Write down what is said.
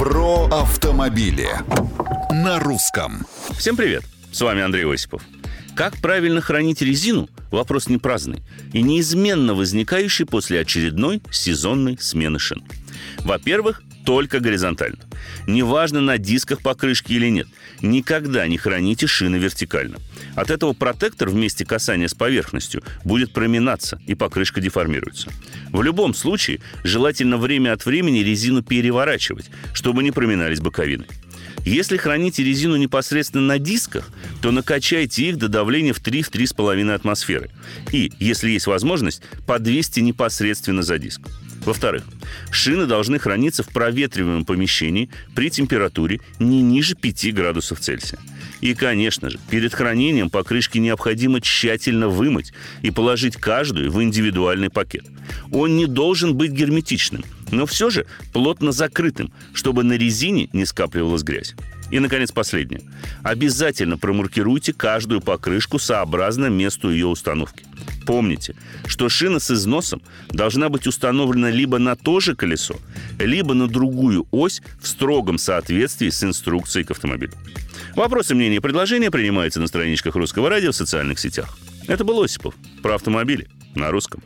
Про автомобили на русском. Всем привет! С вами Андрей Осипов. Как правильно хранить резину – вопрос не праздный и неизменно возникающий после очередной сезонной смены шин. Во-первых, только горизонтально. Неважно, на дисках покрышки или нет. Никогда не храните шины вертикально. От этого протектор вместе касания с поверхностью будет проминаться, и покрышка деформируется. В любом случае, желательно время от времени резину переворачивать, чтобы не проминались боковины. Если храните резину непосредственно на дисках, то накачайте их до давления в 3-3,5 атмосферы. И, если есть возможность, подвесьте непосредственно за диск. Во-вторых, шины должны храниться в проветриваемом помещении при температуре не ниже 5 градусов Цельсия. И, конечно же, перед хранением покрышки необходимо тщательно вымыть и положить каждую в индивидуальный пакет. Он не должен быть герметичным, но все же плотно закрытым, чтобы на резине не скапливалась грязь. И, наконец, последнее. Обязательно промаркируйте каждую покрышку сообразно месту ее установки. Помните, что шина с износом должна быть установлена либо на то же колесо, либо на другую ось в строгом соответствии с инструкцией к автомобилю. Вопросы, мнения и предложения принимаются на страничках Русского радио в социальных сетях. Это был Осипов про автомобили на русском.